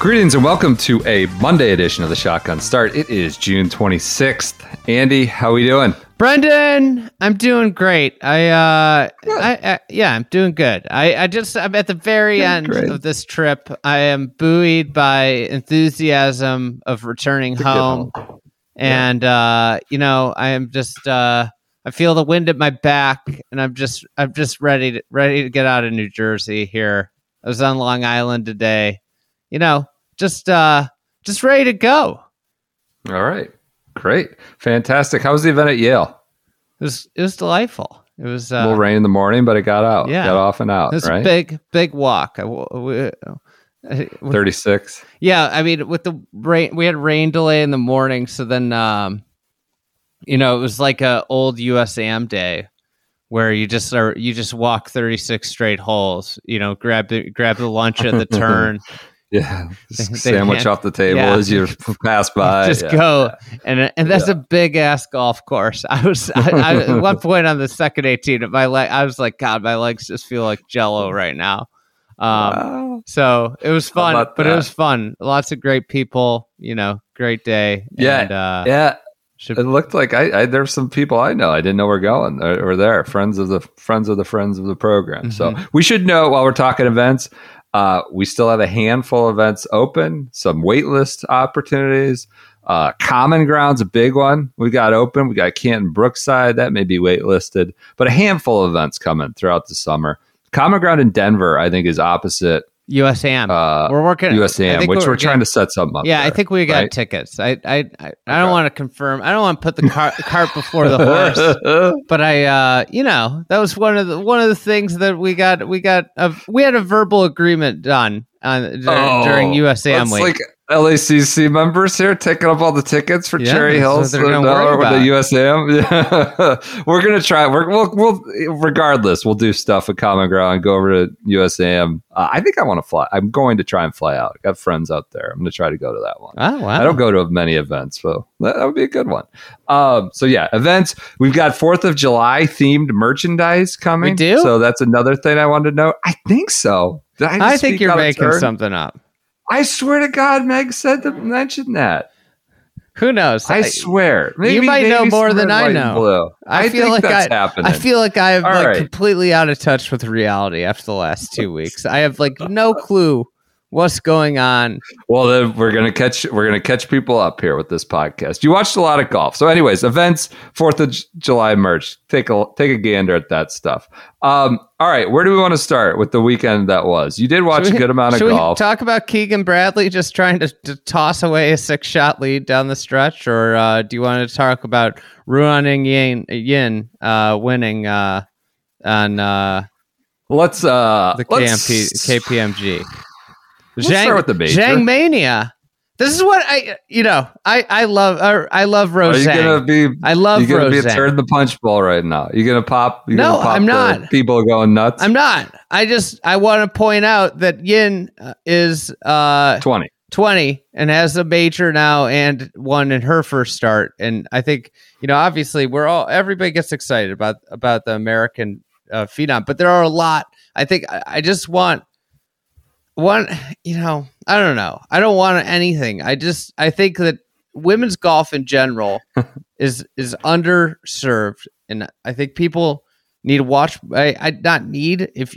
Greetings and welcome to a Monday edition of the Shotgun Start. It is June 26th. Andy, how are we doing? Brendan, I'm doing great. I, uh, I, I, yeah, I'm doing good. I, I just, I'm at the very end great. of this trip. I am buoyed by enthusiasm of returning home, and uh, you know, I am just, uh, I feel the wind at my back, and I'm just, I'm just ready to, ready to get out of New Jersey. Here, I was on Long Island today. You know, just, uh, just ready to go. All right. Great. Fantastic. How was the event at Yale? It was, it was delightful. It was A uh, little rain in the morning, but it got out. yeah. Got off and out, It's right? a big, big walk. I, w- w- uh, 36. yeah, I mean, with the rain, we had rain delay in the morning, so then, um, you know, it was like a old USAM day where you just are you just walk thirty six straight holes. You know, grab the grab the lunch at the turn, Yeah. Sandwich off the table yeah. as you pass by. just Yeah. go, and and that's a big ass golf course. I was I, I, at one point on the second eighteen, my leg, I was like, God, my legs just feel like Jello right now. Um, Wow. So it was fun, but it was fun. Lots of great people. You know, great day. Yeah, and, uh, Yeah. should- It looked like I, I there's some people I know I didn't know were going or, or there friends of the friends of the friends of the program. So Mm-hmm. we should know while we're talking events, uh, we still have a handful of events open, some waitlist opportunities. Uh, Common Ground's a big one. We got open. We got Canton Brookside that may be waitlisted, but a handful of events coming throughout the summer. Common Ground in Denver, I think, is opposite USAM. uh, we're working USAM, which we're, getting- trying to set something up. Yeah, I think we got right? tickets. I I I, I don't want to confirm. I don't want to put the car, cart before the horse. but I, uh, you know, that was one of the one of the things that we got. We got a we had a verbal agreement done on during, during USAM week. Oh, like LACC members here taking up all the tickets for Yeah, Cherry Hills they're or gonna the, the. USAM. Yeah. we're gonna try. We're, we'll, we'll regardless. We'll do stuff at Common Ground. Go over to USAM. Uh, I think I want to fly. I'm going to try and fly out. I got friends out there. I'm gonna try to go to that one. oh wow! I don't go to many events, so that, that would be a good one. Um, so yeah, events. We've got Fourth of July themed merchandise coming. We do? So that's another thing I wanted to know. I think so. I, I think you're making turn? something up. I swear to God, Meg said to mention that. Who knows? I swear. Maybe, might know more than I know. Blue. I, I, feel like that's I, happening. I feel like I'm All like right. completely out of touch with reality after the last two weeks. I have like no clue what's going on. well, then we're gonna catch we're gonna catch people up here with this podcast. You watched a lot of golf, so anyways, events, Fourth of J- July merch. Take a take a gander at that stuff. Um, all right, where do we want to start with the weekend that was? You did watch Should a good amount of golf. we talk about Keegan Bradley just trying to, to toss away a six shot lead down the stretch, or uh, do you want to talk about Ruoning Yin, Yin uh, winning uh, on uh, let's uh, the let's- KPMG? Let's start with the major. Zhang Mania. This is what I, you know, I I love uh, I love Are you gonna be? I love you gonna be a Roseanne. turd in the punch bowl right now? You gonna pop? You No, gonna pop I'm not. People are going nuts. I'm not. I just I want to point out that Yin uh, is uh twenty. 20 and has a major now and won in her first start and i think you know obviously we're all everybody gets excited about about the american uh, phenom but there are a lot i think i, I just want one you know i don't know i don't want anything i just i think that women's golf in general is is underserved and i think people need to watch i i not need if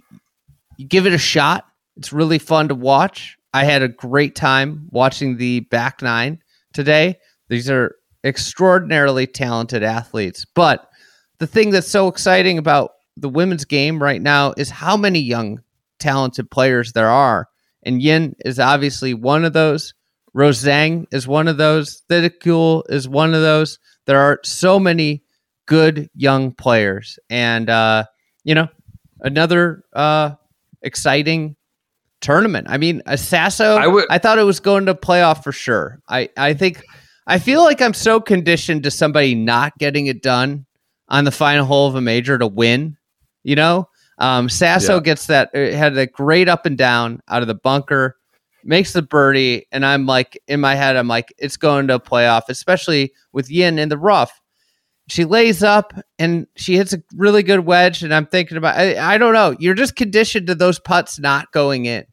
you give it a shot it's really fun to watch I had a great time watching the back nine today. These are extraordinarily talented athletes. But the thing that's so exciting about the women's game right now is how many young, talented players there are. And Yin is obviously one of those. Rose Zhang is one of those. Thitikul is one of those. There are so many good young players, and uh, you know, another uh, exciting tournament. I mean, a Saso. I would- I thought it was going to playoff for sure. I I think I feel like I'm so conditioned to somebody not getting it done on the final hole of a major to win. You know, um, Saso Yeah. gets that had a great up and down out of the bunker, makes the birdie, and I'm like in my head, I'm like, it's going to a playoff, especially with Yin in the rough. She lays up and she hits a really good wedge, and I'm thinking about I, I don't know. You're just conditioned to those putts not going in,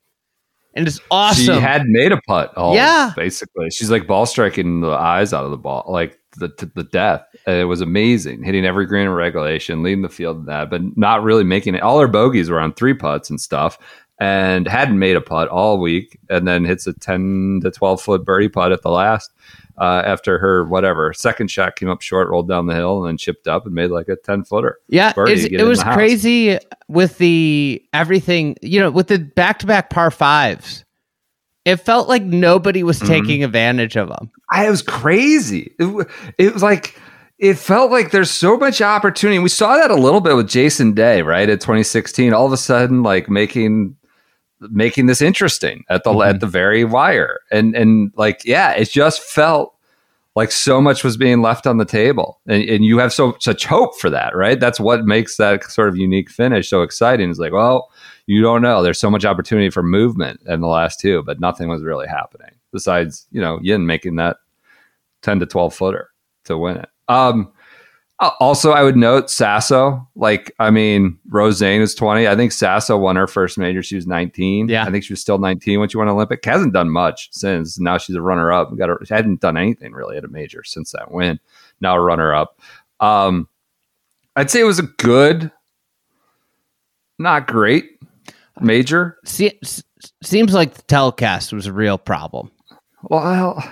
and it's awesome. She had made a putt. All, Yeah. basically, she's like ball striking the eyes out of the ball, like the to the death. It was amazing, hitting every green in regulation, leading the field in that, but not really making it. All her bogeys were on three putts and stuff, and hadn't made a putt all week, and then hits a ten to twelve foot birdie putt at the last. Uh, after her whatever second shot came up short, rolled down the hill, and then chipped up and made like a ten footer. Yeah, birdie it's- to get it was crazy with the everything, you know, with the back to back par fives. It felt like nobody was Mhm. taking advantage of them. I, it was crazy. It, it was like it felt like there's so much opportunity. We saw that a little bit with Jason Day, right? At 2016, all of a sudden, like making making this interesting at the at the very wire, and and like yeah, it just felt like so much was being left on the table, and, and you have so such hope for that, right? That's what makes that sort of unique finish so exciting. Is like, well, you don't know. There's so much opportunity for movement in the last two, but nothing was really happening besides, you know, Yin making that 10 to 12 footer to win it. Um, also, I would note Saso. Like, I mean, Rosane is 20. I think Saso won her first major. She was 19. Yeah. I think she was still 19 when she won Olympic. Hasn't done much since. Now she's a runner up. Got her, she hadn't done anything really at a major since that win. Now a runner up. Um, I'd say it was a good, not great major. Se- seems like the telecast was a real problem. Well,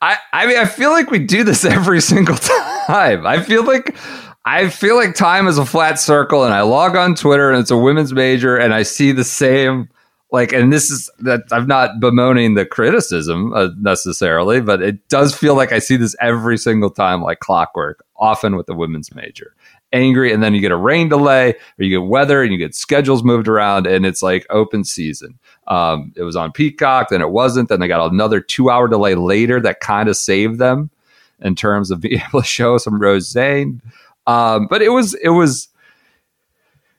I I mean I feel like we do this every single time. I feel like I feel like time is a flat circle and I log on Twitter and it's a women's major and I see the same like and this is that I'm not bemoaning the criticism uh, necessarily, but it does feel like I see this every single time like clockwork, often with the women's major. Angry and then you get a rain delay or you get weather and you get schedules moved around and it's like open season. Um, it was on Peacock, then it wasn't. Then they got another two hour delay later that kind of saved them in terms of being able to show some Rose Zhang. Um, but it was it was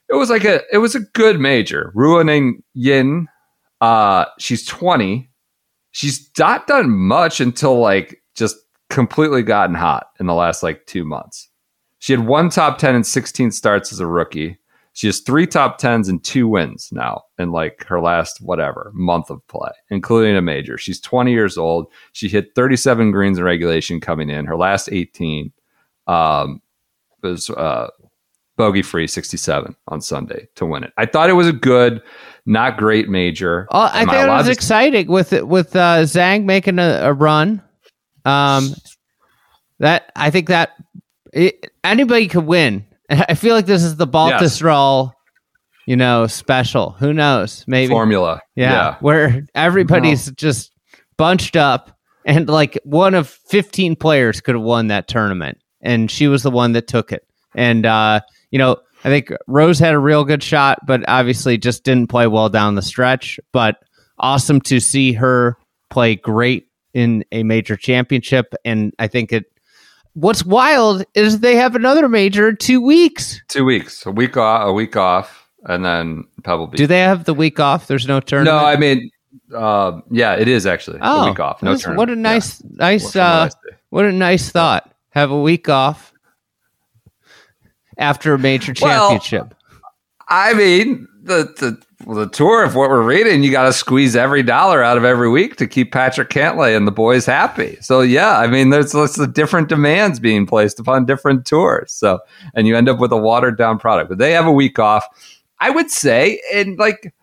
it was like a it was a good major. Ruoning Yin, uh, she's twenty. She's not done much until like just completely gotten hot in the last like two months. She had one top ten and sixteen starts as a rookie. She has three top tens and two wins now in like her last whatever month of play, including a major. She's 20 years old. She hit 37 greens in regulation coming in. Her last 18 um, was uh, bogey free 67 on Sunday to win it. I thought it was a good, not great major. Oh, I Am think it was to- exciting with with uh, Zhang making a, a run. Um, that I think that it, anybody could win. I feel like this is the Baltusrol, you know, special. Who knows? Maybe formula. yeah, where everybody's just bunched up and like one of 15 players could have won that tournament and she was the one that took it and uh you know i think rose had a real good shot but obviously just didn't play well down the stretch but awesome to see her play great in a major championship and i think it what's wild is they have another major in two weeks Two weeks, a week off, a week off, and then Pebble Beach. do they have the week off there's no tournament no, I mean, uh, yeah, it is actually oh a week off. No tournament. what a Yeah. nice nice From what uh. What a nice thought. Have a week off after a major Well, championship. I mean, the the the tour of what we're reading, you got to squeeze every dollar out of every week to keep Patrick Cantlay and the boys happy. So yeah, I mean, there's lots of different demands being placed upon different tours. So and you end up with a watered down product. But they have a week off. I would say, and like.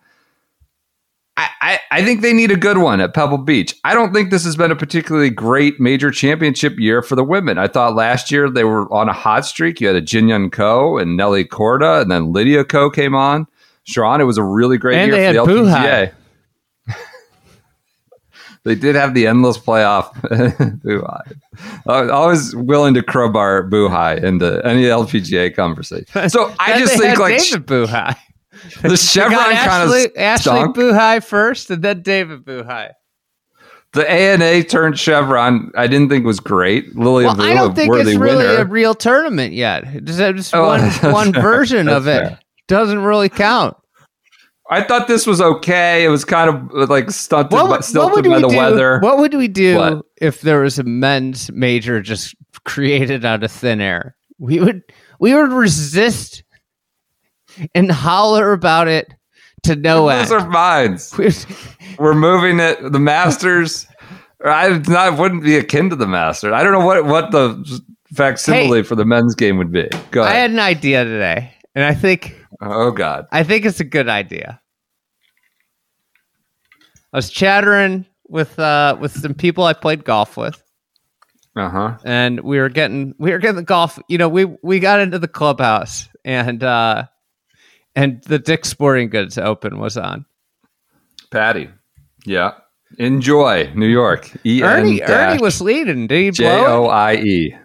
I, I, I think they need a good one at Pebble Beach. I don't think this has been a particularly great major championship year for the women. I thought last year they were on a hot streak. You had a Jin Young Ko and Nelly Korda, and then Lydia Ko came on. Sharon, it was a really great And year they for the LPGA. They did have the endless playoff. High. I was always willing to crowbar high into any LPGA conversation. So I just think like David Buhai. the Chevron kind of Ashley. Buhai first, and then David Buhai. The ANA turned Chevron. I didn't think was great. Lily Well, Vu, I don't think it's really winner. a real tournament yet. It's just Oh, one one version of it. fair. Doesn't really count. I thought this was okay. It was kind of like stunted, What, by, would by the do? weather. What would we do What? if there was a men's major just created out of thin air? We would we would resist and holler about it to no Those end. are minds. We're moving it. The Masters. I not wouldn't be akin to the Masters. I don't know what what the facsimile for the men's game would be. Go I had an idea today, and I think oh God. I think it's a good idea. I was chattering with uh with some people I played golf with, Uh huh. and we were getting we were getting the golf. You know, we we got into the clubhouse, and uh and the Dick Sporting Goods Open was on. Paddy. Yeah. Enjoy New York. E Ernie Ernie was leading. Did he J blow O it? I E.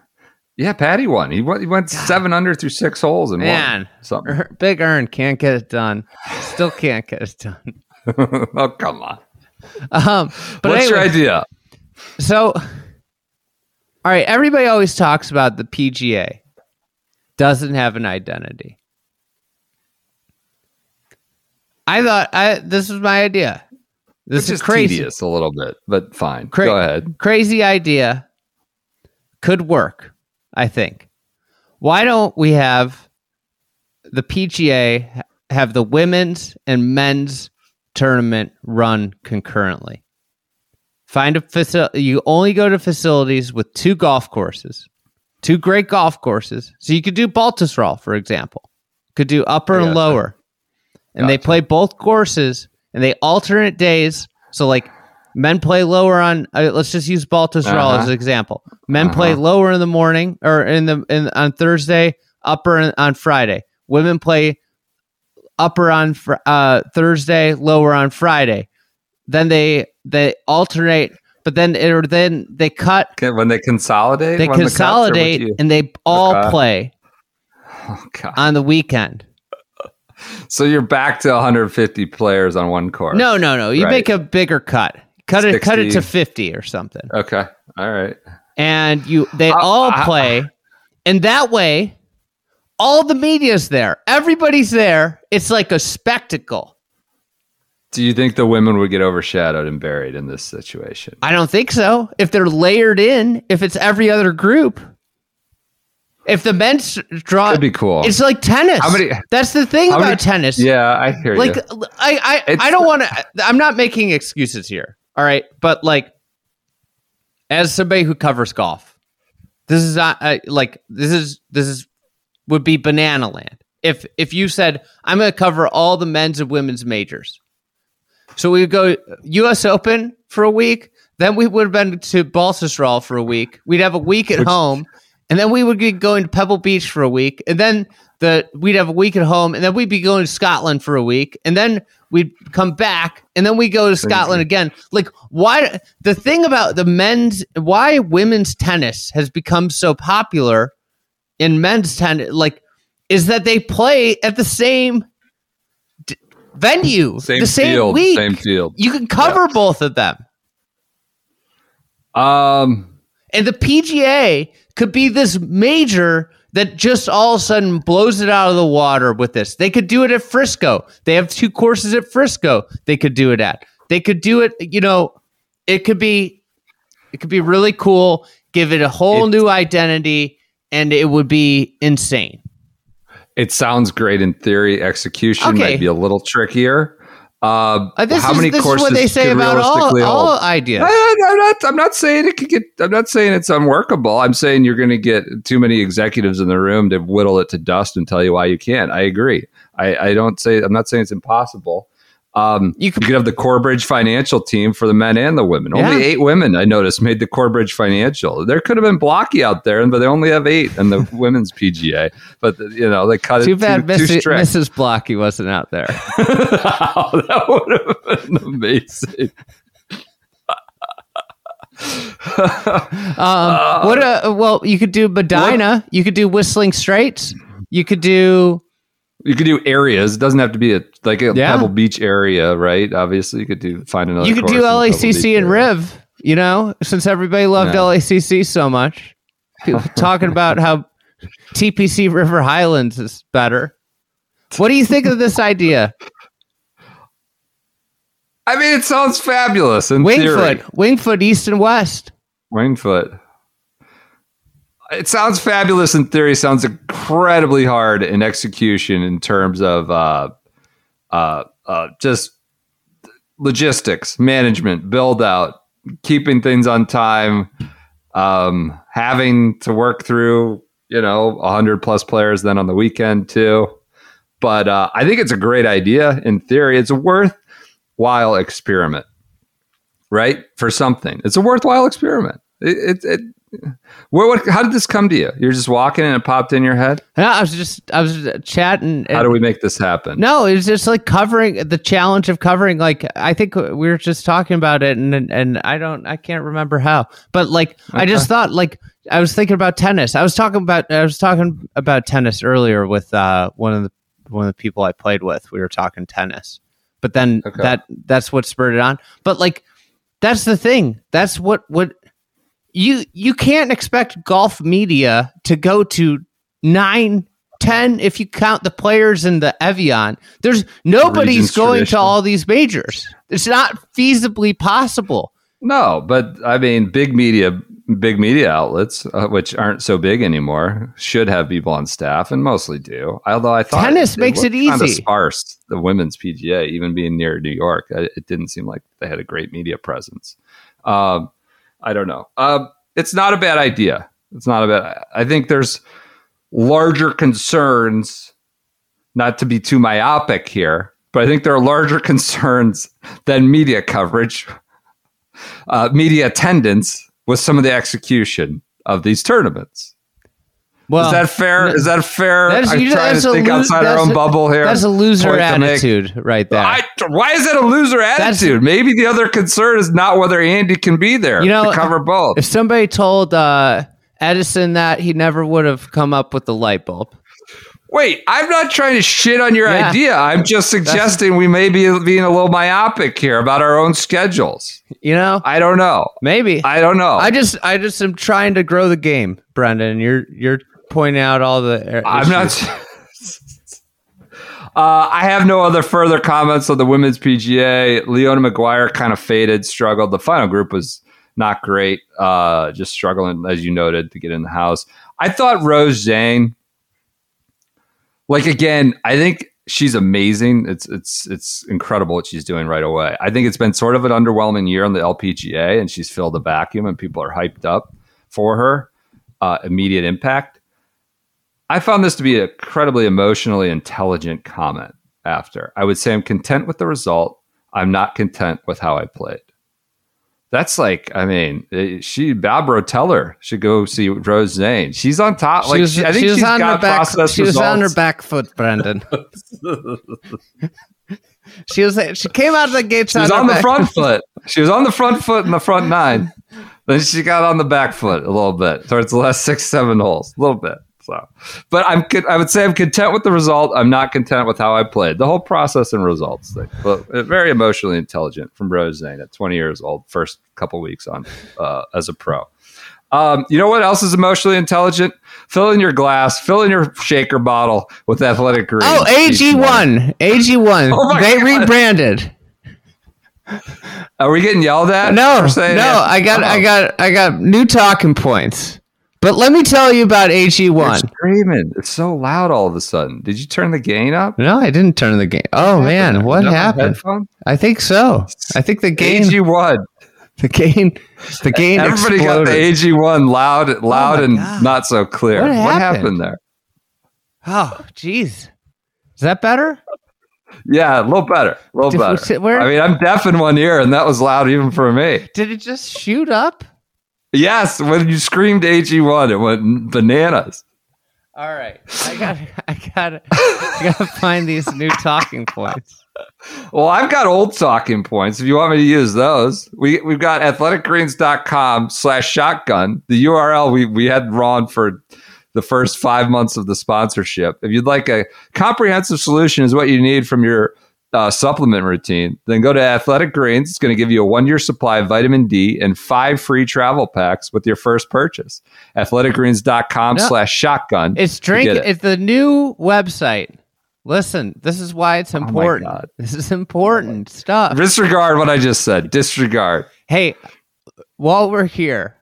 Yeah, Paddy won. He went, he went seven under through six holes and Man, won something. Er- Big Earn can't get it done. Still can't get it done. oh come on. Um, but What's your idea? So, all right, everybody always talks about the PGA doesn't have an identity. I thought I this was my idea. This Which is crazy, tedious a little bit, but fine. Cra- Go ahead. crazy idea. Could work, I think. Why don't we have the PGA have the women's and men's tournament run concurrently? Find a facility. You only go to facilities with two golf courses, two great golf courses. So you could do Baltusrol, for example. Could do upper and gotcha. lower, and they play both courses, and they alternate days. So like men play lower on. Uh, let's just use Baltusrol Uh-huh. as an example. Men play Uh-huh. lower in the morning or in the in, on Thursday, upper in, on Friday. Women play upper on fr- uh, Thursday, lower on Friday. Then they they alternate, but then it, or then they cut, When they consolidate, they run the cuts, or what do consolidate, you- and they all Okay. play oh, God. on the weekend. So you're back to 150 players on one course. No, no, no. You Right. make a bigger cut. Cut it, cut it to fifty or something. Okay. All right. and you they Uh, all uh, play and that way all the media's there everybody's there it's like a spectacle Do you think the women would get overshadowed and buried in this situation? i don't think so if they're layered in if it's every other group if the men's draw That'd be cool. it's like tennis many- that's the thing about many- tennis Yeah, I hear like you. Like, I I, It's- I don't want to. I'm not making excuses here. All right, but like, as somebody who covers golf, this is not uh, like this is this is would be banana land. If if you said I'm going to cover all the men's and women's majors, so we would go U.S. Open for a week, then we would have been to Baltusrol for a week. We'd have a week at Which- home, and then we would be going to Pebble Beach for a week, and then the we'd have a week at home, and then we'd be going to Scotland for a week, and then we'd come back, and then we go to Scotland again. Like why? The thing about the men's why women's tennis has become so popular in men's tennis, like, is that they play at the same d- venue, Same the same field. week. Same field. You can cover both of them. Um, And the PGA could be this major that just all of a sudden blows it out of the water with this. They could do it at Frisco. They have two courses at Frisco. They could do it at. They could do it, you know, it could be it could be really cool, give it a whole It- new identity and it would be insane. it sounds great in theory. Execution Okay. might be a little trickier. Uh, Uh, this how is, many this is courses what they say about all, all ideas. I, I'm not. I'm not saying it could get. I'm not saying it's unworkable. I'm saying you're going to get too many executives in the room to whittle it to dust and tell you why you can't. I agree. I, I don't say. I'm not saying it's impossible. Um, You you, could- could have the Corebridge financial team for the men and the women. Only eight women I noticed made the Corebridge financial. There could have been blocky out there, but they only have eight in the women's PGA. But you know they cut Too it bad too, too Mrs. strict. Mrs. Blocky wasn't out there. oh, that would have been amazing. Um, what? a well, you could do Medinah. You could do Whistling Straits. You could do. You could do areas. It doesn't have to be a like a Yeah. Pebble Beach area, right? Obviously, you could do find another. You could do in the Pebble Beach LACC and. Riv. You know, since everybody loved Yeah. LACC so much, people talking about how TPC River Highlands is better. What do you think of this idea? I mean, it sounds fabulous in theory. Wingfoot, Wingfoot, East and West. Wingfoot. It sounds fabulous in theory. Sounds incredibly hard in execution in terms of uh, uh, uh, just logistics, management, build out, keeping things on time, um, having to work through you know hundred plus players then on the weekend too. But uh, I think it's a great idea in theory. It's a worthwhile experiment right? For something. It's a worthwhile experiment. It, it, it where, what, how did this come to you? You're just walking and it popped in your head. No, I was just, I was chatting. How do we make this happen? No, it's just like covering the challenge of covering. Like I think we were just talking about it, and and I don't, I can't remember how, but like I just thought, like I was thinking about tennis. I was talking about, I was talking about tennis earlier with uh, one of the one of the people I played with. We were talking tennis, but then Okay. that that's what spurred it on. But like that's the thing. That's what what you you can't expect golf media to go to nine, ten if you count the players in the Evian. There's nobody's going tradition. to all these majors. It's not feasibly possible. No, but I mean, big media, big media outlets, uh, which aren't so big anymore, should have people on staff and mostly do. Although I thought Tennis makes it kinda easy. sparse. The women's PGA, even being near New York, it didn't seem like they had a great media presence. Um, I don't know. Um, it's not a bad idea. It's not a bad. I think there's larger concerns. Not to be too myopic here, but I think there are larger concerns than media coverage uh, media attendance with some of the execution of these tournaments. Well, is that fair? is that fair? that's- I'm you trying to that's think lo- outside our own a- bubble here. that's a loser Point to make. attitude right there. I, why is that a loser attitude? Maybe the other concern is not whether Andy can be there You know, to cover both. if somebody told uh, Edison that, he never would have come up with the light bulb. Wait, I'm not trying to shit on your Yeah. idea. I'm just suggesting we may be being a little myopic here about our own schedules. You know, I don't know. maybe. I don't know. I just I just am trying to grow the game, Brendan. You're you're pointing out all the. I'm not. Uh, I have no other further comments on the women's PGA. Leona Maguire kind of faded, struggled. The final group was not great, uh, just struggling, as you noted, to get in the house. I thought Rose Zhang, like again, I think she's amazing. It's it's it's incredible what she's doing right away. I think it's been sort of an underwhelming year on the LPGA, and she's filled a vacuum, and people are hyped up for her uh, immediate impact. I found this to be an incredibly emotionally intelligent comment after. I would say I'm content with the result. I'm not content with how I played. That's like, I mean, eh, she Bob Rotella should go see Rose Zhang. She's on top. Like, she I think she was she's on her got back. process She was on her back foot, Brendan. she was. She came out of the gates. She was her on the back front foot. She was on the front foot in the front nine. Then she got on the back foot a little bit towards the last six, seven holes, a little bit. So, but I'm, I would say I'm content with the result. I'm not content with how I played. The whole process and results thing, but uh, very emotionally intelligent from Rose Zhang at 20 years old, first couple weeks on uh, as a pro. Um, you know what else is emotionally intelligent? Fill in your glass, fill in your shaker bottle with athletic greens. Oh, AG1, AG one. Oh they God. rebranded. Are we getting yelled at? No, no. that? I got, I Oh. got, I got new talking points. But let me tell you about AG You're one. screaming. It's so loud all of a sudden. Did you turn the gain up? No, I didn't turn the game. Oh man, what happened? headphone? I think so. I think the gain, AG1. the gain, the gain Everybody exploded. got the AG1 loud, oh loud my and God. not so clear. What What, happened? happened there? Oh, jeez. Is that better? Yeah, a little better. A little Did better. I mean, I'm deaf in one ear, and that was loud even for me. Did it just shoot up? Yes, when you screamed AG1, it went bananas. All right, I got, I got, I got to find these new talking points. Well, I've got old talking points. If you want me to use those, we we've got athleticgreens.com slash shotgun. The URL we we had wrong for the first five months of the sponsorship. If you'd like a comprehensive solution, is what you need from your uh, supplement routine, then go to Athletic Greens. It's going to give you a one year supply of vitamin D and five free travel packs with your first purchase. Athleticgreens.com No. slash shotgun. It's drink. it. It's the new website. Listen, this is why it's Oh important. God. this is important stuff. Disregard what I just said. Disregard. Hey, while we're here,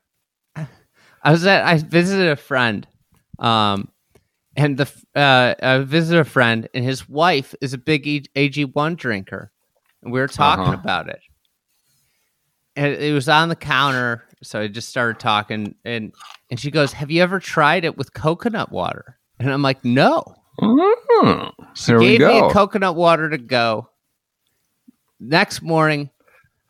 I was at I visited a friend, um, and the uh, I visited a friend, and his wife is a big AG one drinker, and we were talking Uh-huh. about it. And it was on the counter, so I just started talking, and and she goes, "Have you ever tried it with coconut water?" And I'm like, "No." Mm, here we gave me go. a coconut water to go. Next morning,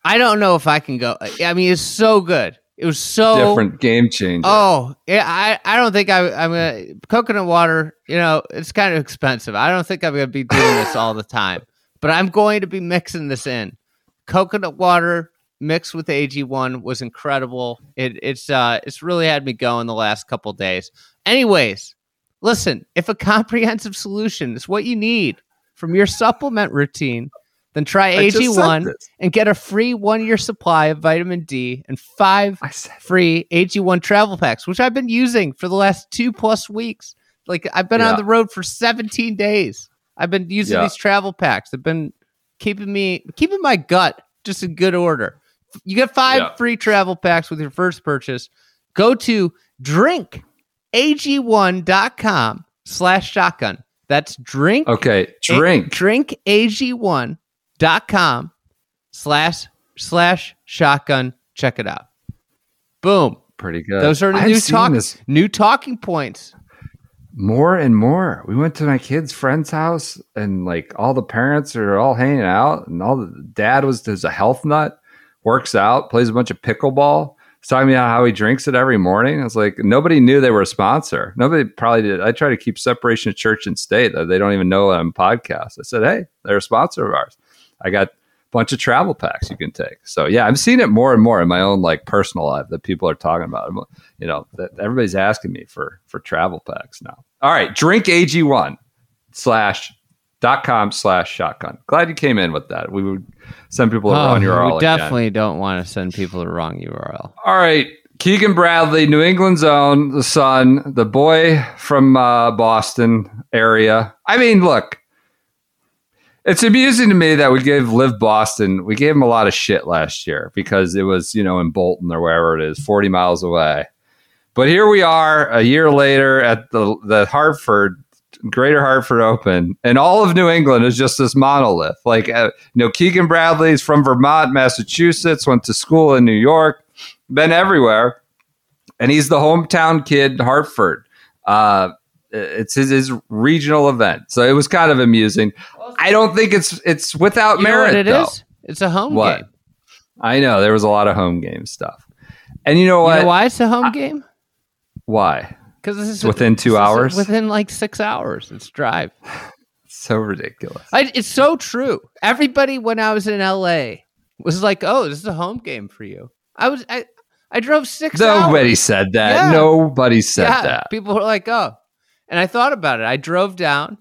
I don't know if I can go. I mean, it's so good. It was so Different game changer. Oh, yeah, I, I don't think I, I'm gonna coconut water. You know, it's kind of expensive. I don't think I'm gonna be doing this all the time, but I'm going to be mixing this in. Coconut water mixed with AG1 was incredible. It, it's uh, it's really had me going the last couple days. Anyways, listen, if a comprehensive solution is what you need from your supplement routine, then try I just said AG1 and get a free one year supply of vitamin D and five free AG1 travel packs, which I've been using for the last two plus weeks. Like I've been Yeah. on the road for 17 days. I've been using Yeah. these travel packs. They've been keeping me keeping my gut just in good order. You get five Yeah. free travel packs with your first purchase. Go to drinkag1.com slash shotgun. That's drink okay. Drink. drinkag1.com slash slash shotgun. Check it out. Boom. Pretty good. Those are I've new talk this new talking points. more and more. We went to my kid's friend's house, and like all the parents are all hanging out, and all the dad was there's a health nut, works out, plays a bunch of pickleball. He's talking about how he drinks it every morning. I was like, nobody knew they were a sponsor. Nobody probably did. I try to keep separation of church and state. They don't even know I'm podcast. I said, hey, they're a sponsor of ours. I got a bunch of travel packs you can take. So yeah, I'm seeing it more and more in my own like personal life that people are talking about. You know, that everybody's asking me for for travel packs now. All right, drink AG1 slash dot com slash shotgun. Glad you came in with that. We would send people the wrong URL. Oh, we again. definitely don't want to send people the wrong URL. All right. Keegan Bradley, New England's own, the son, the boy from uh, Boston area. I mean, look, it's amusing to me that we gave Live Boston, we gave him a lot of shit last year because it was, you know, in Bolton or wherever it is, 40 miles away. But here we are a year later at the, the Hartford, Greater Hartford Open, and all of New England is just this monolith. Like, uh, you know, Keegan Bradley's from Vermont, Massachusetts, went to school in New York, been everywhere, and he's the hometown kid, Hartford. Uh, it's his, his regional event, so it was kind of amusing. I don't think it's it's without You merit. it though. is? It's a home What? game. I know there was a lot of home game stuff, and you know You what? know why it's a home game? Why? Because this is within two hours? within like six hours. It's drive. So ridiculous. I, it's so true. Everybody when I was in LA was like, "Oh, this is a home game for you." I was I I drove six. Nobody hours. said that. Yeah. Nobody said yeah, that. people were like, "Oh," and I thought about it. I drove down.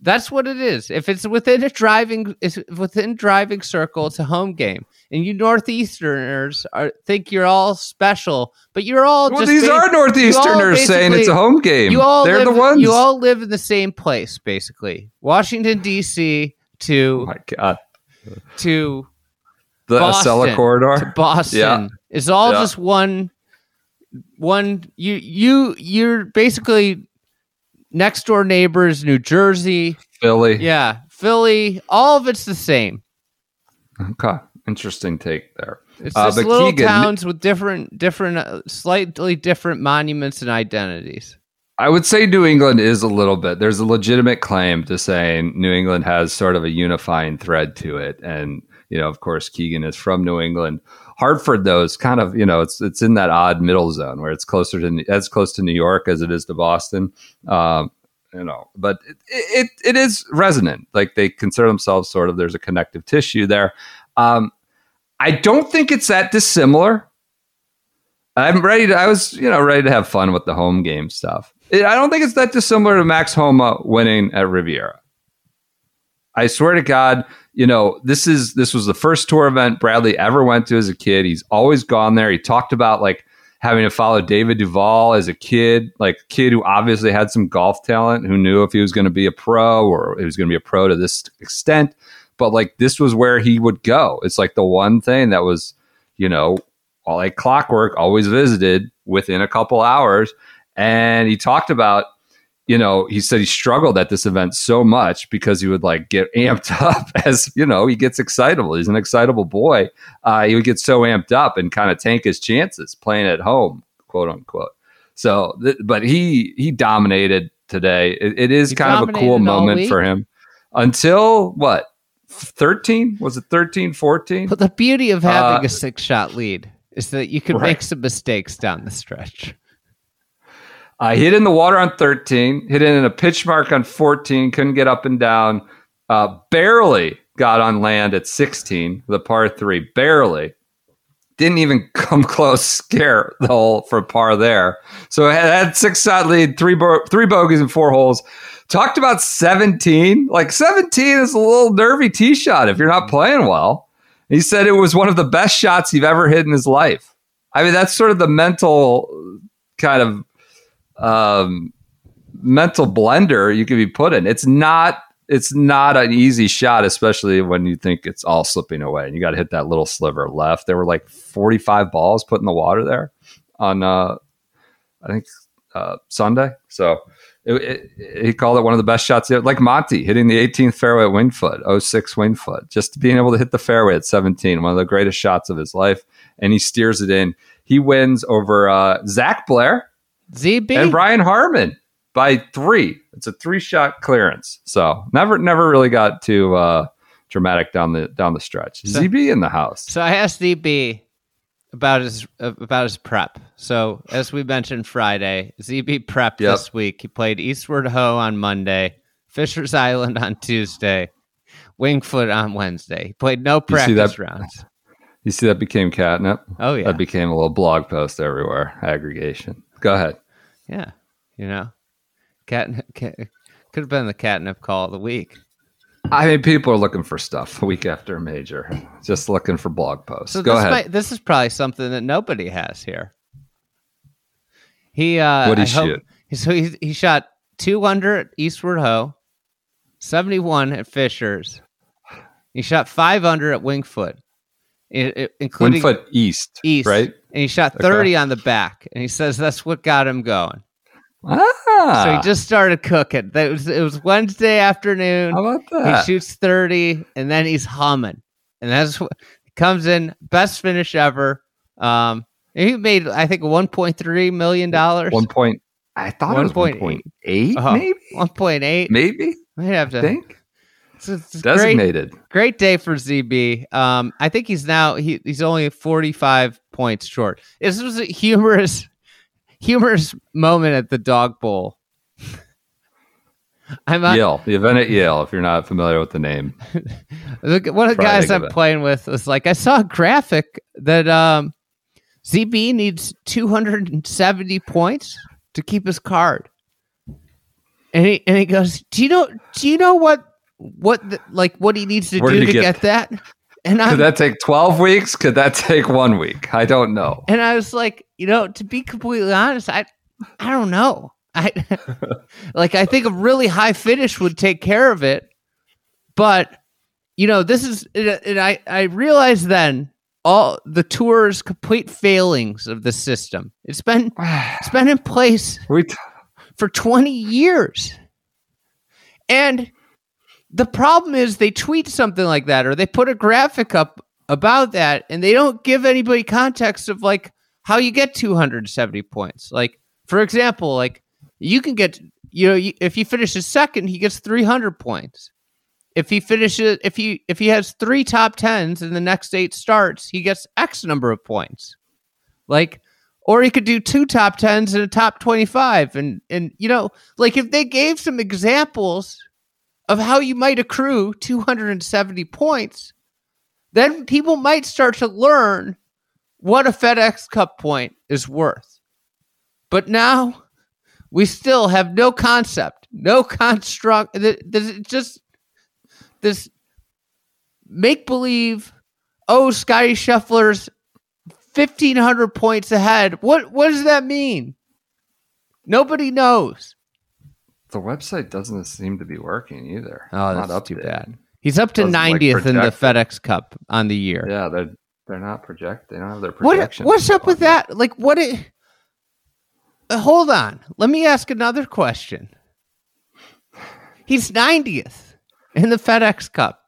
That's what it is. If it's within a driving, it's within driving circle. It's a home game, and you northeasterners are think you're all special, but you're all Well, just these are Northeasterners saying it's a home game. You all They're live, the ones. You all live in the same place, basically. Washington D.C. oh to my god, to the Boston. Acela corridor. to Boston. Yeah. It's all Yeah. just one one you you you're basically next door neighbors, New Jersey. Philly. Yeah. Philly, all of it's the same. Okay, interesting take there. It's Uh, just little Keegan- towns with different different uh, slightly different monuments and identities. I would say New England is a little bit. There's a legitimate claim to saying New England has sort of a unifying thread to it, and you know, of course, Keegan is from New England. Hartford, though, is kind of you know it's it's in that odd middle zone where it's closer to as close to New York as it is to Boston. Um, you know, but it, it it is resonant. Like they consider themselves sort of there's a connective tissue there. Um, I don't think it's that dissimilar. I'm ready to. I was you know ready to have fun with the home game stuff. It, I don't think it's that dissimilar to Max Homa winning at Riviera. I swear to God, you know, this is this was the first tour event Bradley ever went to as a kid. He's always gone there. He talked about like having to follow David Duval as a kid, like kid who obviously had some golf talent, who knew if he was going to be a pro or he was going to be a pro to this extent. But like this was where he would go. It's like the one thing that was, you know, all like clockwork, always visited within a couple hours. And he talked about you know, he said he struggled at this event so much because he would like get amped up as, you know, he gets excitable. He's an excitable boy. Uh, he would get so amped up and kind of tank his chances playing at home, quote unquote. So, th- but he he dominated today. it, it is He kind of a cool moment week? for him until what 13 was it 13 14 But the beauty of having Uh, a six shot lead is that you can Right. make some mistakes down the stretch. I hit in the water on 13, hit in a pitch mark on 14, couldn't get up and down. Uh, barely got on land at 16, the par three, barely. Didn't even come close, scare the hole for par there. So I had, had six shot lead, three bo- three bogeys and four holes. Talked about 17. Like 17 is a little nervy tee shot if you're not playing well. He said it was one of the best shots he've ever hit in his life. I mean, that's sort of the mental kind of um, mental blender you could be put in. It's not it's not an easy shot, especially when you think it's all slipping away and you got to hit that little sliver left. There were like 45 balls put in the water there on uh, I think uh, Sunday. So it, it, he called it one of the best shots. Like Monty hitting the 18th fairway at Winged Foot, 06 Winged Foot, just being able to hit the fairway at 17, one of the greatest shots of his life. And he steers it in. He wins over uh, Zac Blair, ZB? and Brian Harman by three. It's a three shot clearance. So never never really got too uh, dramatic down the down the stretch. So- ZB in the house. So I asked ZB about his about his prep. So as we mentioned Friday, ZB prepped Yep. this week. He played Eastward Ho on Monday, Fisher's Island on Tuesday, Wingfoot on Wednesday. He played no practice that- rounds. You see that became catnip. Oh yeah, That became a little blog post everywhere. Aggregation. Go ahead. yeah. You know, catnip cat, could have been the catnip call of the week. I mean, people are looking for stuff a week after a major, just looking for blog posts. So Go this ahead. might- this is probably something that nobody has here. He uh, What'd he shoot? So he he shot two under at Eastward Ho, seventy one at Fishers. He shot five under at Wingfoot, including Wingfoot East, East, right? And he shot Okay. thirty on the back, and he says that's what got him going. Ah, So he just started cooking. That was it was Wednesday afternoon. how about that? He shoots 30 and then he's humming. And that's what comes in best finish ever. Um he made I think 1.3 million dollars. One point. I thought it was 1.8. 1.8, Oh, maybe. 1.8. Maybe. Might have to I think It's, it's a great, designated. great day for ZB. Um I think he's now he, he's only 45 points short. This was a humorous humorous moment at the dog bowl. I'm not, Yale, the event at Yale. If you're not familiar with the name, Look, one of the guys I'm playing with was like, I saw a graphic that um, ZB needs 270 points to keep his card, and he and he goes, "Do you know? Do you know what what the, like what he needs to Where do to get, get- that?" And I could that take 12 weeks? Could that take one week? I don't know. and I was like, you know, to be completely honest, I I don't know. I like I think a really high finish would take care of it. But you know, this is and I I realized then all the tour's complete failings of the system. It's been it's been in place t- for 20 years. And the problem is they tweet something like that or they put a graphic up about that and they don't give anybody context of like how you get 270 points. Like for example, like you can get you know if he finishes second he gets 300 points. if he finishes if he if he has three top tens in the next eight starts, he gets X number of points. Like or he could do two top tens and a top twenty five. And and you know, like if they gave some examples of how you might accrue two hundred and seventy points, then people might start to learn what a FedEx Cup point is worth. But now we still have no concept, no construct. th- There's just this make believe. Oh, Scotty Scheffler's fifteen hundred points ahead. What what does that mean? Nobody knows. The website doesn't seem to be working either. Oh, that's not too bad. He's up to Doesn't, like, ninetieth in the FedEx Cup on the year. Yeah, they're they're not project. They don't have their What what's up with that? Like what it Uh, Hold on. Let me ask another question. He's 90th in the FedEx Cup.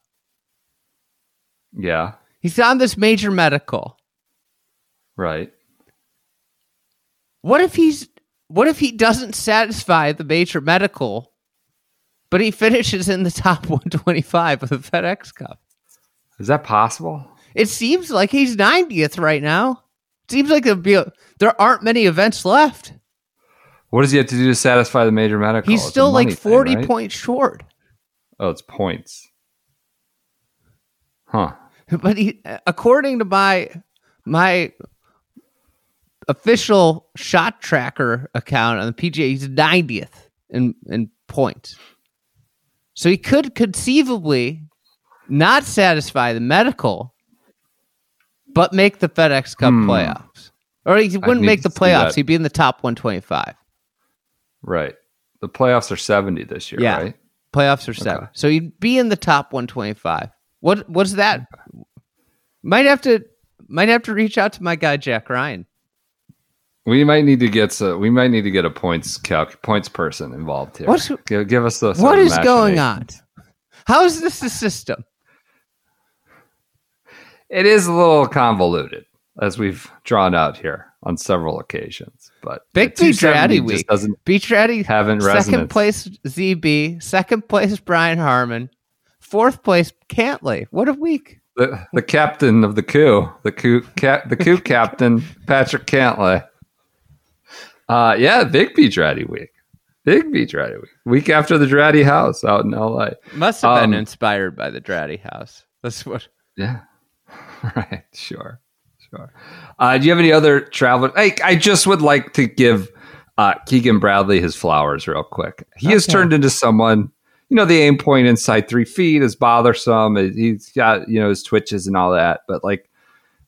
Yeah, He's on this major medical. right. What if he's what if he doesn't satisfy the major medical but he finishes in the top 125 of the FedEx Cup? Is that possible? It seems like he's 90th right now. Seems like there'll be a, there aren't many events left. What does he have to do to satisfy the major medical? He's It's still like money thing, 40 right? points short. Oh, it's points. Huh. but he, according to my my official shot tracker account on the PGA, he's 90th in in points. So he could conceivably not satisfy the medical, but make the FedEx Cup Hmm. playoffs. Or he wouldn't make the playoffs. He'd be in the top 125. Right. The playoffs are 70 this year, Yeah. right? Playoffs are seven. Okay. So he'd be in the top 125. What what's that? Might have to might have to reach out to my guy Jack Ryan. We might need to get so we might need to get a points calc points person involved here. What's- give, give us the What is going on? How is this the system? It is a little convoluted, as we've drawn out here on several occasions. But Big the B 270 Dratty just week. doesn't Beach Ratty, have in second resonance. place ZB, second place Brian Harman, fourth place Cantlay. What a week! the, the captain of the coup, the coup, cap, the coup captain, Patrick Cantlay. Uh, yeah, big beach ratty week, big beach ratty week, week after the Dratty house out in L.A. Must have been Um, inspired by the Dratty house. That's what. Yeah, right, sure, sure. Uh, do you have any other travel? Hey, I just would like to give uh, Keegan Bradley his flowers real quick. He has turned into someone. You know, the aim point inside three feet is bothersome. He's got you know his twitches and all that, but like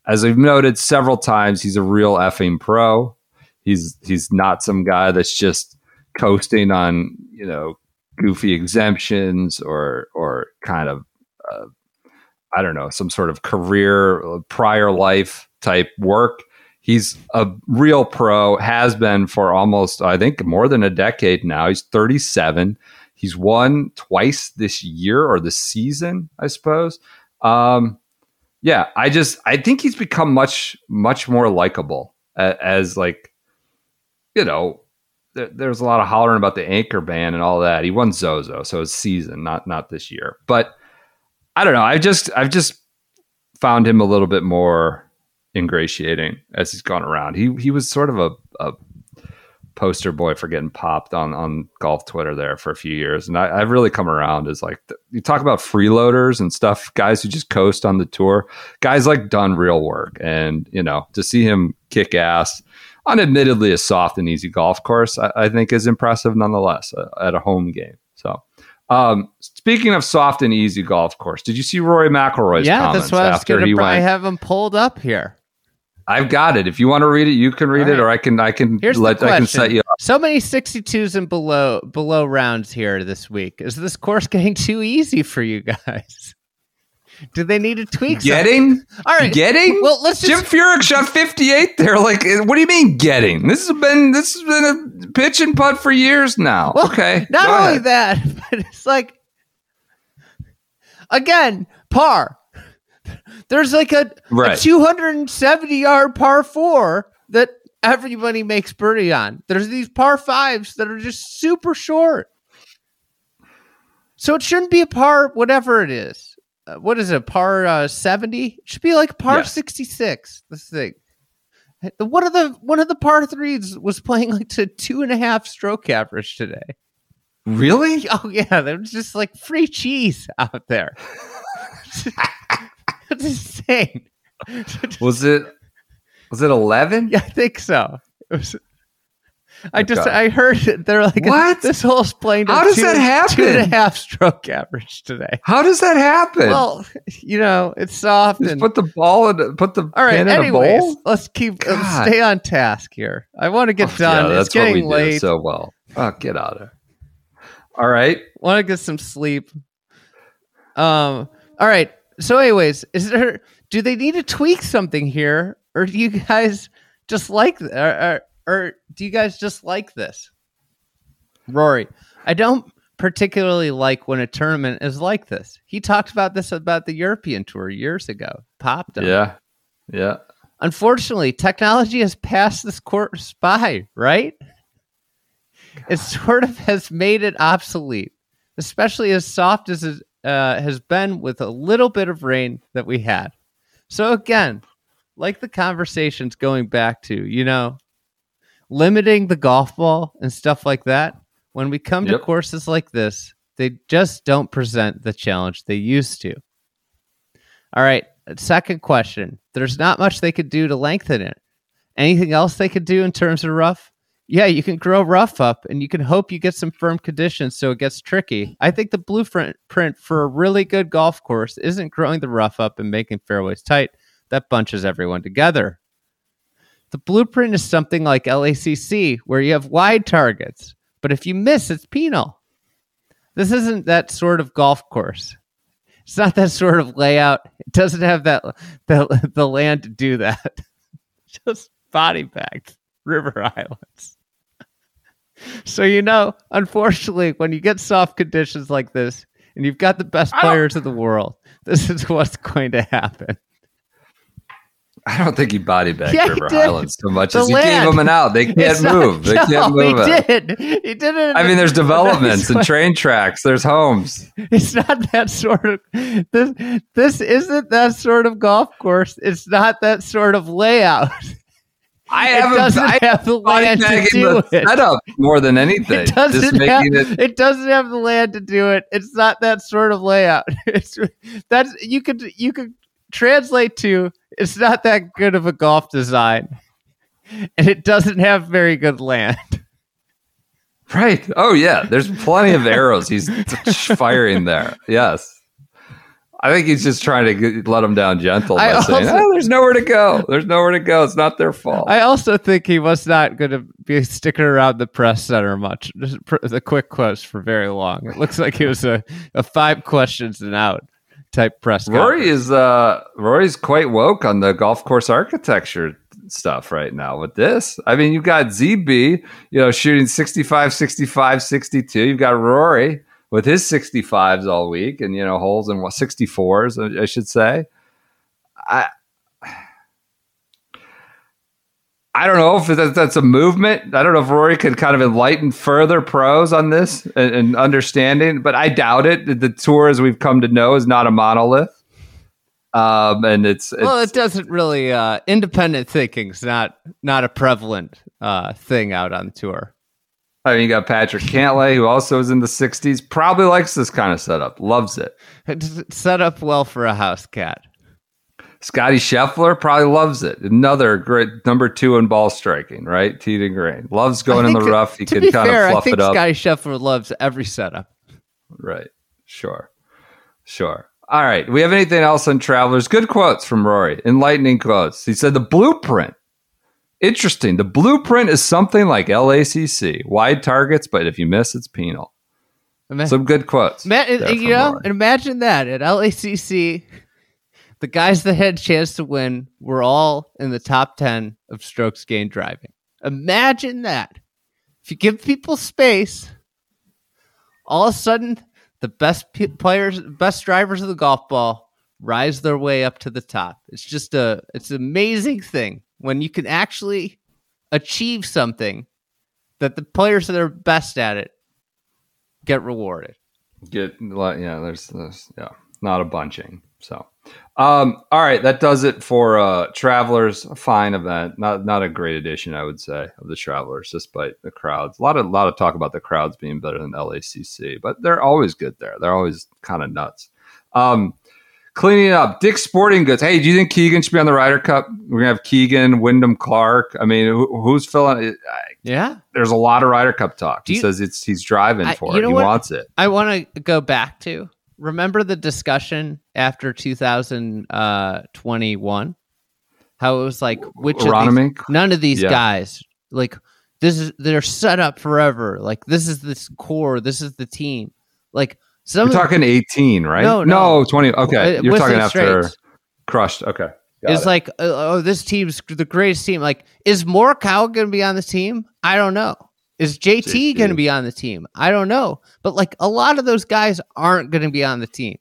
as I've noted several times, he's a real effing pro. He's he's not some guy that's just coasting on you know goofy exemptions or or kind of uh, I don't know some sort of career uh, prior life type work. He's a real pro, has been for almost I think more than a decade now. He's 37. He's won twice this year or this season, I suppose. Um, yeah, I just I think he's become much much more likable as, as like you know there, there's a lot of hollering about the anchor ban and all that. He won Zozo, so it's season, not not this year. But I don't know. I just I've just found him a little bit more ingratiating as he's gone around. He he was sort of a, a poster boy for getting popped on on golf Twitter there for a few years, and I, I've really come around as like you talk about freeloaders and stuff, guys who just coast on the tour, guys like done real work, and you know to see him kick ass on admittedly a soft and easy golf course, I, I think is impressive nonetheless uh, at a home game. So. Um, speaking of soft and easy golf course, did you see Rory McIlroy's yeah, comments that's what I was after going he went? probably have him pulled up here. I've got it. If you want to read it, you can read All it, or I can. I can Here's let. I can set you up. So many 62s and below below rounds here this week. Is this course getting too easy for you guys? Do they need to tweak something? Getting, All right. getting. Well, let's just... Jim Furyk shot 58 there. Like, eh, what do you mean getting? This has been this has been a pitch and putt for years now. Well, okay, Not only that, but it's like again, par. There's like a, a 270 yard par four that everybody makes birdie on. There's these par fives that are just super short. So it shouldn't be a par, whatever it is. Uh, what is it, par uh, seventy? It should be like par Yes. sixty six. This thing. The- One of the one of the par threes was playing like to two and a half stroke average today. Really? Oh yeah, there was just like free cheese out there. It's insane. Was it? Was it eleven? Yeah, I think so. It was. I just. I heard it. They're like What? this hole's playing. to How does two- that happen? Two and a half stroke average today. How does that happen? Well, you know, it's soft Just and put the ball in. Put the all right. pin in a Anyways, let's keep let's stay on task here. I want to get Oh, done. yeah, it's that's what we getting do late. so well. Oh, get out of. All right. want to get some sleep. Um. All right. So, anyways, is there? Do they need to tweak something here, or do you guys just like, th- or, or, do you guys just like this? Rory, I don't particularly like when a tournament is like this. He talked about this about the European Tour years ago. Popped him. Yeah. Yeah. Unfortunately, technology has passed this course by, right? It sort of has made it obsolete, especially as soft as it uh, has been with a little bit of rain that we had. So, again, like the conversations going back to, you know, limiting the golf ball and stuff like that, when we come to courses like this, they just don't present the challenge they used to. All right. Second question. There's not much they could do to lengthen it. Anything else they could do in terms of rough? Yeah, you can grow rough up and you can hope you get some firm conditions so it gets tricky. I think the blueprint print for a really good golf course isn't growing the rough up and making fairways tight. That bunches everyone together. The blueprint is something like LACC where you have wide targets, but if you miss, it's penal. This isn't that sort of golf course. It's not that sort of layout. It doesn't have that the, the land to do that. Just body bagged river islands. So you know, unfortunately, when you get soft conditions like this, and you've got the best players in the world, this is what's going to happen. I don't think he body bagged Yeah, River. Highlands so much The as he land. gave them an out. They can't It's not- move. They no, can't move he it. did. He did it. I mean, there's developments and train tracks. There's homes. It's not that sort of this. This isn't that sort of golf course. It's not that sort of layout. I It haven't. I have the land to do the it. setup more than anything. It doesn't have, it. it doesn't have the land to do it. It's not that sort of layout. It's that's you could you could translate to it's not that good of a golf design. And it doesn't have very good land. Right. Oh yeah. There's plenty of arrows he's firing there. Yes. I think he's just trying to get, let them down gentle by I saying, also- "Oh, there's nowhere to go. There's nowhere to go. It's not their fault." I also think he was not going to be sticking around the press center much. Just the quick quotes for very long. It looks like he was a, a five questions and out type press. Rory conference. is uh Rory's quite woke on the golf course architecture stuff right now with this. I mean, you've got ZB, you know, shooting 65, 65, 62. You've got Rory with his 65s all week and you know, holes in what 64s, I- I should say. I I don't know if that, that's a movement. I don't know if Rory could kind of enlighten further pros on this and, and understanding, but I doubt it. The- The tour, as we've come to know, is not a monolith. Um, and it's, it's well, it doesn't really. Uh, independent thinking's not not a prevalent uh, thing out on tour. I mean, you got Patrick Cantlay, who also is in the 60s, probably likes this kind of setup, loves it. It's set up well for a house cat. Scotty Scheffler probably loves it. Another great number two in ball striking, right? Teed and grain. Loves going in the rough. He can kind fair, of fluff it up. Scotty Scheffler loves every setup. Right. Sure. Sure. All right. We have anything else on travelers? Good quotes from Rory. Enlightening quotes. He said the blueprint. Interesting. The blueprint is something like LACC. Wide targets, but if you miss, it's penal. Some good quotes. Ma- you know, Rory. imagine that at LACC, the guys that had a chance to win were all in the top 10 of strokes gained driving. Imagine that. If you give people space, all of a sudden, the best players, best drivers of the golf ball rise their way up to the top. It's just a, it's an amazing thing when you can actually achieve something that the players that are best at it get rewarded. get yeah there's this yeah not a bunching so um all right that does it for uh travelers. Fine event not not a great edition i would say of the travelers despite the crowds. A lot of lot of talk about the crowds being better than lacc but they're always good there. They're always kind of nuts. Um cleaning up. Dick sporting goods. Hey do you think keegan should be on the ryder cup? We're gonna have keegan wyndham clark. I mean who, who's filling it I- Yeah. there's a lot of ryder cup talk. Do he you- says it's he's driving I- for it. he what? wants it. I want to go back to remember the discussion after 2021 how it was like which of these, none of these Yeah. guys like this is they're set up forever like this is this core this is the team like some You're talking 18, right? No, no. 20. Okay. Uh, You're talking after crushed. Okay. Got it's it. like uh, oh this team's the greatest team like is Morikawa going to be on the team I don't know is JT, JT. going to be on the team I don't know but like a lot of those guys aren't going to be on the team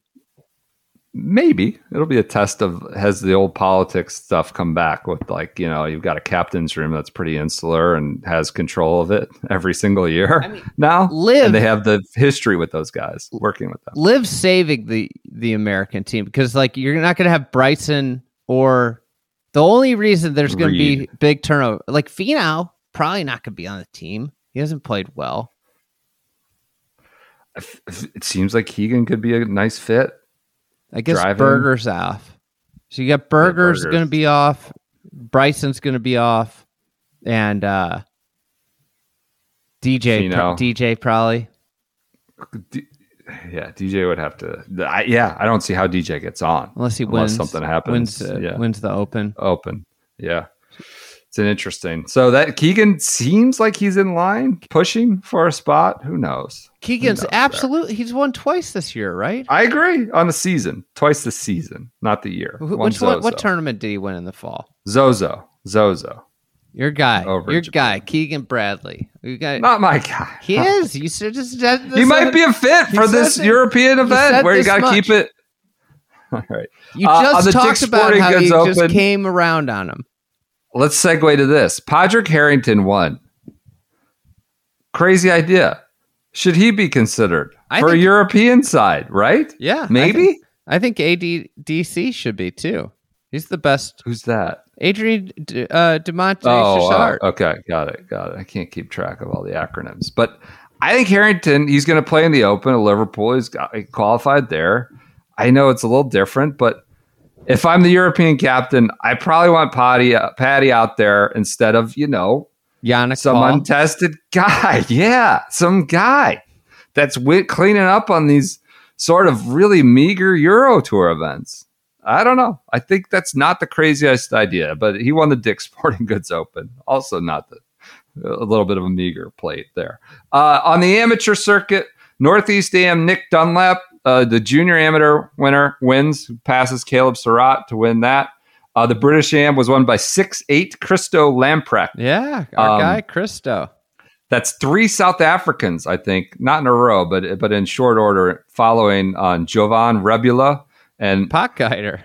maybe it'll be a test of has the old politics stuff come back with like, you know, you've got a captain's room that's pretty insular and has control of it every single year I mean, now. Live, And they have the history with those guys working with them. live saving the the American team because like you're not going to have Bryson or the only reason there's going to be big turnover like Finau probably not going to be on the team. He hasn't played well. It seems like Keegan could be a nice fit. I guess. Burger's off. So you got Burger's Burger's- going to be off, Bryson's going to be off, and uh DJ pro- DJ probably. D- yeah, DJ would have to. I, yeah, I don't see how DJ gets on Unless he Unless wins something happens, Wins, uh, yeah. wins the open. open. Yeah. It's an interesting. So that Keegan seems like he's in line pushing for a spot. Who knows? Keegan's knows there? absolute he's won twice this year, right? I agree on the season, twice the season, not the year. Wh- Which one, what tournament did he win in the fall? Zozo. Zozo. Your guy, Over your guy, Keegan Bradley. You got Not my guy. he is. You should just. That, He might be a fit for this that- European event where you got to keep it. All right. You uh, just Dick's talked about how you just came around on him. Let's segue to this. Padraig Harrington won. Crazy idea. Should he be considered I for a European side, right? Yeah, I Maybe? think, I think ADDC should be too. He's the best. Who's that? Adrian uh, Dumont Oh, uh, okay. Got it. Got it. I can't keep track of all the acronyms. But I think Harrington, he's going to play in the Open at Liverpool. He's got he qualified there. I know it's a little different, but if I'm the European captain, I probably want Paddy, uh, Paddy out there instead of, you know, Yannik some Paul. untested guy. Yeah, some guy that's wi- cleaning up on these sort of really meager Euro Tour events. I don't know. I think that's not the craziest idea, but he won the Dick Sporting Goods Open. Also, not the a little bit of a meager plate there. Uh, on the amateur circuit, Northeast AM Nick Dunlap, uh, the junior amateur winner, wins, passes Caleb Surratt to win that. Uh, the British Am was won by six eight Christo Lamprecht. yeah, our Um, guy Christo. That's three South Africans, I think, not in a row, but but in short order, following on Jovan Rebula and Potgieter.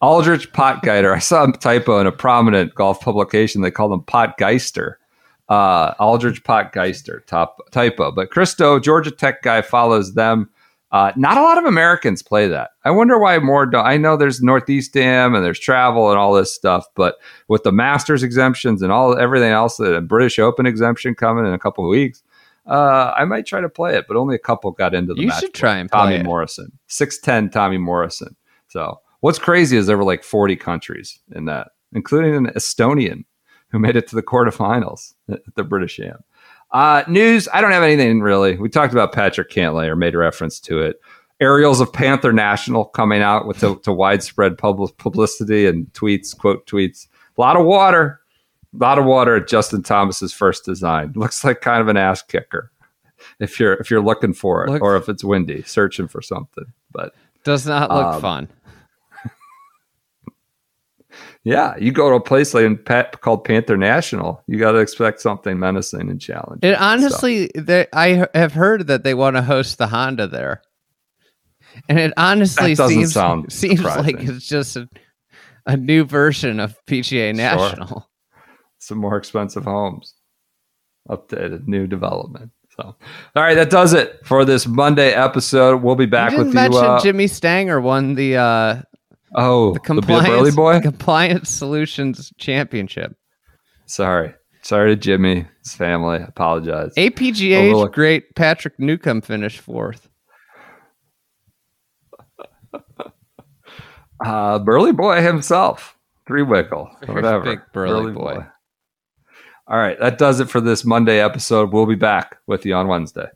Aldrich Potgieter. I saw a typo in a prominent golf publication. They called him Potgeister. Uh, Aldrich Potgeister, top typo. But Christo, Georgia Tech guy, follows them. Uh, not a lot of Americans play that. I wonder why more don't. I know there's Northeast Dam and there's travel and all this stuff, but with the Masters exemptions and all everything else, the British Open exemption coming in a couple of weeks, uh, I might try to play it. But only a couple got into the You match should try and Tommy play it. Morrison, six ten. Tommy Morrison. So what's crazy is there were like 40 countries in that, including an Estonian who made it to the quarterfinals at the British Am. Uh, news, I don't have anything really. We talked about Patrick Cantlay or made a reference to it. Aerials of Panther National coming out with to, to widespread public publicity and tweets, quote tweets. A lot of water, a lot of water at Justin Thomas's first design. Looks like kind of an ass kicker if you're if you're looking for it, Look- or if it's windy, searching for something. But Does not look Um, fun. Yeah, you go to a place like Pat, called Panther National, you got to expect something menacing and challenging. It So, honestly, they, I have heard that they want to host the Honda there, and it honestly seems sound seems like it's just a, a new version of PGA National. some more expensive homes, updated, new development. So, all right, that does it for this Monday episode. We'll be back you with you. mention Uh, Jimmy Stanger won the uh, oh, the the, compliance boy. compliance solutions championship. Sorry, sorry to Jimmy, his family. Apologize. APGA Overlook. great Patrick Newcomb finished fourth. Uh, Burley boy himself, three wickle, whatever. big Burley boy. All right, that does it for this Monday episode. We'll be back with you on Wednesday.